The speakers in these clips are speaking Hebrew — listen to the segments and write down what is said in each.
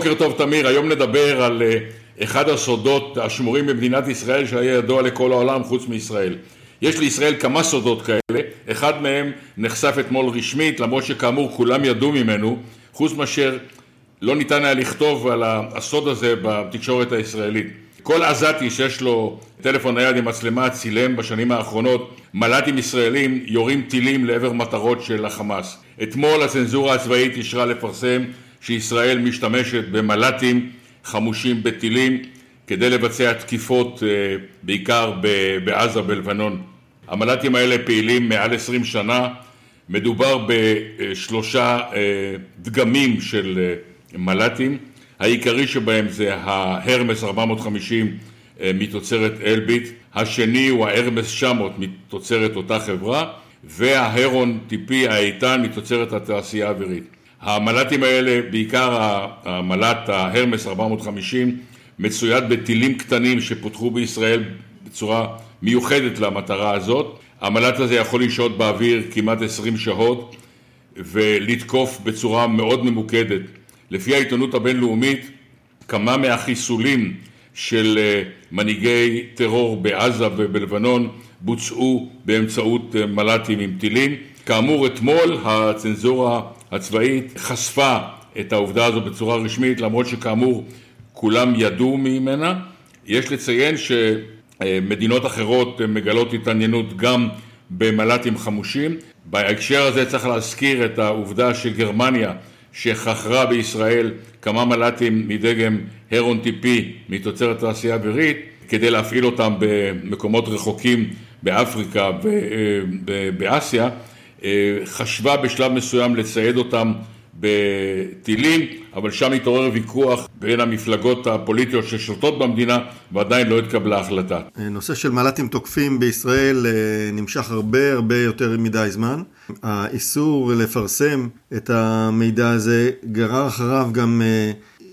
בוקר טוב תמיר, היום נדבר על אה, אחד הסודות השמורים במדינת ישראל שהיה ידוע לכל העולם חוץ מישראל. יש לישראל כמה סודות כאלה, אחד מהם נחשף אתמול רשמית למרות שכאמור כולם ידעו ממנו, חוץ מאשר לא ניתן היה לכתוב על הסוד הזה בתקשורת הישראלית. כל עזתי שיש לו טלפון נייד עם מצלמה צילם בשנים האחרונות מל"טים ישראלים יורים טילים לעבר מטרות של החמאס. אתמול הצנזורה הצבאית אישרה לפרסם שישראל משתמשת במל"טים חמושים בטילים כדי לבצע תקיפות אה, בעיקר בעזה בלבנון. המל"טים האלה פעילים מעל עשרים שנה, מדובר בשלושה אה, דגמים של אה, מל"טים, העיקרי שבהם זה ההרמס 450 מתוצרת אלביט, השני הוא ההרמס 900 מתוצרת אותה חברה וההרון טיפי האיתן מתוצרת התעשייה האווירית. המל"טים האלה, בעיקר המל"ט ההרמס 450, מצויד בטילים קטנים שפותחו בישראל בצורה מיוחדת למטרה הזאת. המל"ט הזה יכול לשהות באוויר כמעט 20 שעות ולתקוף בצורה מאוד ממוקדת. לפי העיתונות הבינלאומית, כמה מהחיסולים של אה, מנהיגי טרור בעזה ובלבנון בוצעו באמצעות אה, מל"טים עם טילים. כאמור, אתמול הצנזורה הצבאית חשפה את העובדה הזו בצורה רשמית, למרות שכאמור כולם ידעו ממנה. יש לציין שמדינות אחרות מגלות התעניינות גם במל"טים חמושים. בהקשר הזה צריך להזכיר את העובדה שגרמניה שחכרה בישראל כמה מל"טים מדגם הרון טיפי מתוצרת תעשייה אווירית כדי להפעיל אותם במקומות רחוקים באפריקה ובאסיה אה, חשבה בשלב מסוים לצייד אותם בטילים, אבל שם התעורר ויכוח בין המפלגות הפוליטיות ששולטות במדינה ועדיין לא התקבלה החלטה. אה, נושא של מל"טים תוקפים בישראל אה, נמשך הרבה הרבה יותר מדי זמן. האיסור לפרסם את המידע הזה גרר אחריו גם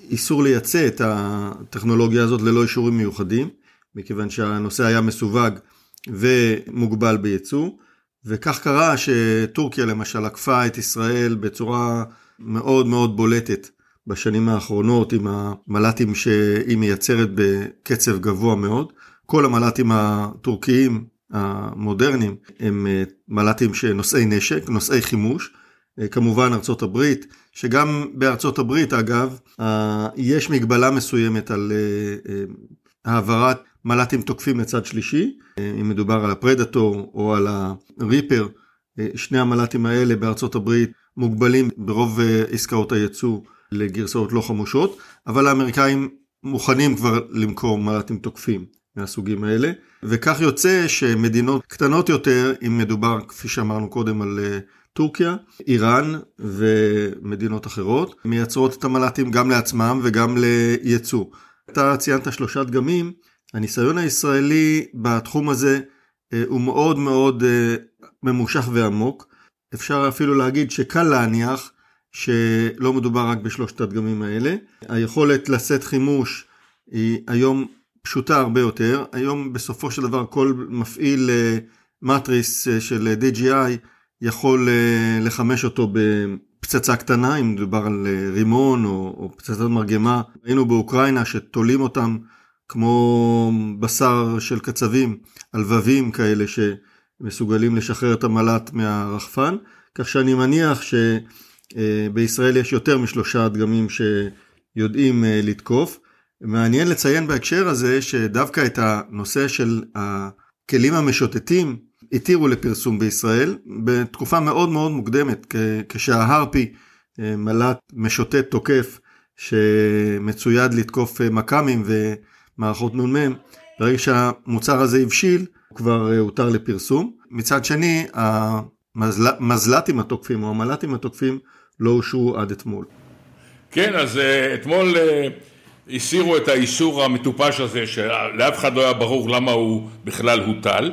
איסור לייצא את הטכנולוגיה הזאת ללא אישורים מיוחדים, מכיוון שהנושא היה מסווג ומוגבל בייצוא. וכך קרה שטורקיה למשל עקפה את ישראל בצורה מאוד מאוד בולטת בשנים האחרונות עם המל"טים שהיא מייצרת בקצב גבוה מאוד. כל המל"טים הטורקיים המודרניים הם אה, מל"טים שנושאי נשק, נושאי חימוש. אה, כמובן ארצות הברית, שגם בארצות הברית אגב, יש מגבלה מסוימת על אה, העברת מל"טים תוקפים לצד שלישי, אם מדובר על הפרדטור או על הריפר, שני המל"טים האלה בארצות הברית מוגבלים ברוב אה, עסקאות הייצוא לגרסאות לא חמושות, אבל האמריקאים מוכנים כבר למכור מל"טים תוקפים מהסוגים האלה, וכך יוצא שמדינות קטנות יותר, אם מדובר כפי שאמרנו קודם על אה, טורקיה, איראן ומדינות אחרות, מייצרות את המל"טים גם לעצמם וגם לייצוא. אתה ציינת שלושה דגמים, הניסיון הישראלי בתחום הזה אה, הוא מאוד מאוד אה, ממושך ועמוק. אפשר אפילו להגיד שקל להניח שלא מדובר רק בשלושת הדגמים האלה. היכולת לשאת חימוש היא היום פשוטה הרבה יותר. היום בסופו של דבר כל מפעיל אה, מטריס של DGI יכול לחמש אותו בפצצה קטנה, אם מדובר על רימון או, או פצצת מרגמה. היינו באוקראינה שתולים אותם כמו בשר של קצבים, הלבבים כאלה שמסוגלים לשחרר את המל"ט מהרחפן, כך שאני מניח שבישראל יש יותר משלושה דגמים שיודעים אה, לתקוף. מעניין לציין בהקשר הזה שדווקא את הנושא של הכלים המשוטטים התירו לפרסום בישראל בתקופה מאוד מאוד מוקדמת, כשההרפי אה, מל"ט משוטט תוקף שמצויד לתקוף אה, מכ"מים מערכות נ"מ, ברגע שהמוצר הזה הבשיל, הוא כבר אה, הותר לפרסום. מצד שני, המזל"טים התוקפים או המל"טים התוקפים לא אושרו עד אתמול. כן, אז אה, אתמול אה, הסירו את האיסור המטופש הזה, שלאף אחד לא היה ברור למה הוא בכלל הוטל,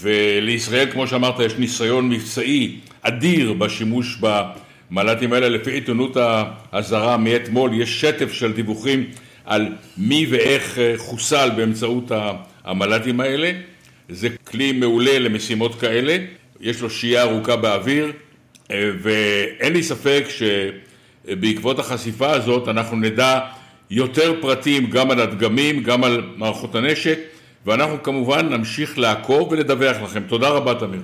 ולישראל, כמו שאמרת, יש ניסיון מבצעי אדיר בשימוש במל"טים האלה. לפי עיתונות הזרה מאתמול יש שטף של דיווחים על מי ואיך אה, חוסל באמצעות המל"טים האלה. זה כלי מעולה למשימות כאלה, יש לו שהייה ארוכה באוויר, אה, ואין לי ספק בעקבות החשיפה הזאת אנחנו נדע יותר פרטים גם על הדגמים, גם על מערכות הנשק ואנחנו כמובן נמשיך לעקוב ולדווח לכם. תודה רבה תמיר.